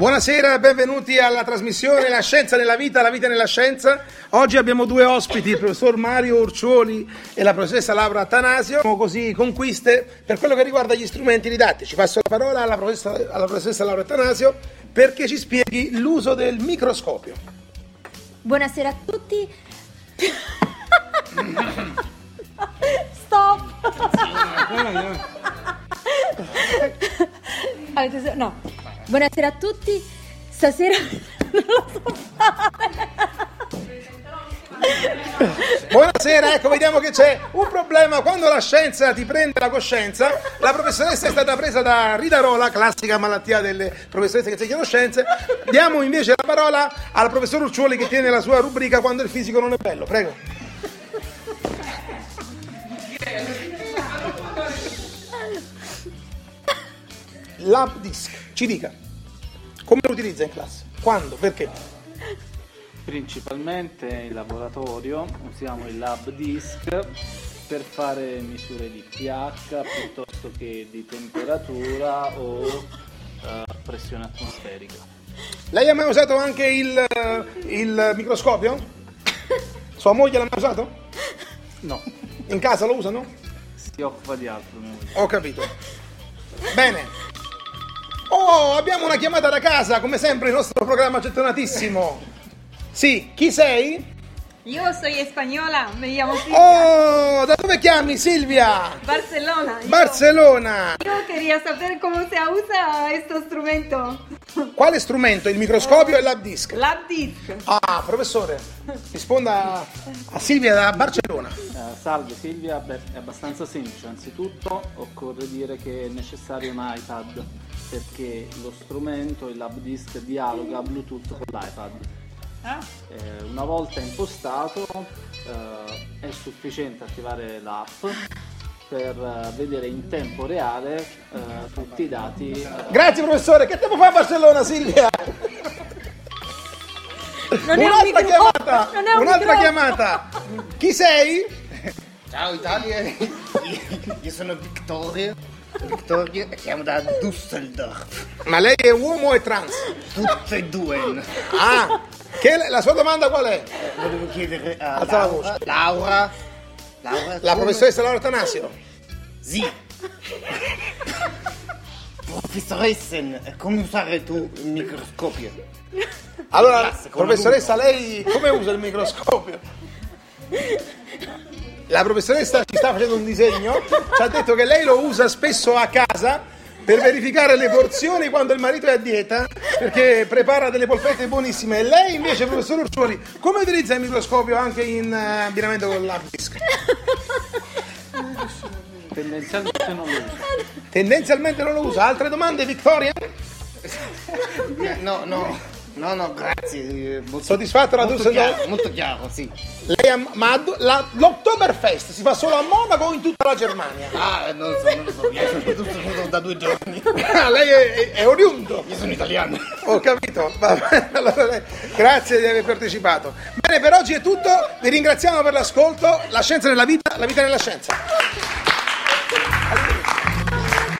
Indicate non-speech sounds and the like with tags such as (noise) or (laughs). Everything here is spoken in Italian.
Buonasera, benvenuti alla trasmissione La scienza nella vita, la vita nella scienza. Oggi abbiamo due ospiti, il professor Mario Orciuoli e la professoressa Laura Atanasio. Siamo così conquiste per quello che riguarda gli strumenti didattici. Passo la parola alla professoressa, alla professoressa Laura Atanasio perché ci spieghi l'uso del microscopio. Buonasera a tutti. Stop. No. Buonasera a tutti. Stasera (laughs) non lo so fare. Buonasera, ecco, vediamo che c'è un problema. Quando la scienza ti prende la coscienza, la professoressa è stata presa da ridarola, classica malattia delle professoresse che insegnano scienze. Diamo invece la parola al professor Urciuoli che tiene la sua rubrica Quando il fisico non è bello. Prego. Lab disk, ci dica. Come lo utilizza in classe? Quando? Perché? Principalmente in laboratorio usiamo il lab disk per fare misure di pH piuttosto che di temperatura o eh, pressione atmosferica. Lei ha mai usato anche il, il microscopio? Sua moglie l'ha mai usato? No, In casa lo usano? si occupa di altro. Ho capito. Bene. Oh, abbiamo una chiamata da casa, come sempre il nostro programma gettonatissimo. Sì, chi sei? Yo soy española, me llamo Silvia. Oh, da dove chiami Silvia? Barcelona. Yo- Barcellona. Yo, quería saber cómo se usa este instrumento. Quale strumento? Il microscopio e il lab disk? Lab disc. Ah, professore, risponda a Silvia da Barcellona. Eh, salve Silvia, beh, è abbastanza semplice. Anzitutto occorre dire che è necessario un iPad perché lo strumento, il lab disk, dialoga Bluetooth con l'iPad. Eh, una volta impostato eh, è sufficiente attivare l'app per eh, vedere in tempo reale eh, tutti i dati. Grazie professore, che tempo fa a Barcellona Silvia? Non un Un'altra chiamata, un un'altra microfono. chiamata. Chi sei? Ciao Italia, (laughs) io sono Vittorio, Vittorio e chiamo da Düsseldorf, Ma lei è uomo e trans? tutte e due. Ah, che la sua domanda qual è? Volevo chiedere a Alza la Laura, Laura, Laura La professoressa Laura Tanasio. Sì. Professoressen, come usare tu il microscopio? Allora, con professoressa, lei come usa il microscopio? La professoressa ci sta facendo un disegno, ci ha detto che lei lo usa spesso a casa per verificare le porzioni quando il marito è a dieta, perché prepara delle polpette buonissime. E lei invece, professor Urciuoli, come utilizza il microscopio anche in eh, abbinamento con l'hard disk? tendenzialmente non lo uso. Tendenzialmente non lo usa. Altre domande, Vittoria? No, no, no, no, grazie. eh, Molto, Soddisfatto la molto chiaro, molto chiaro, sì. Lei ha- ma la- l'Oktoberfest si fa solo a Monaco o in tutta la Germania? Ah, non lo so, non lo so, io sono tutto solo da due giorni. Ah, lei è, è, è oriundo. Io sono italiano. Ho capito. Va bene, (laughs) allora grazie di aver partecipato. Bene, per oggi è tutto. Vi ringraziamo per l'ascolto. La scienza nella vita, la vita nella scienza.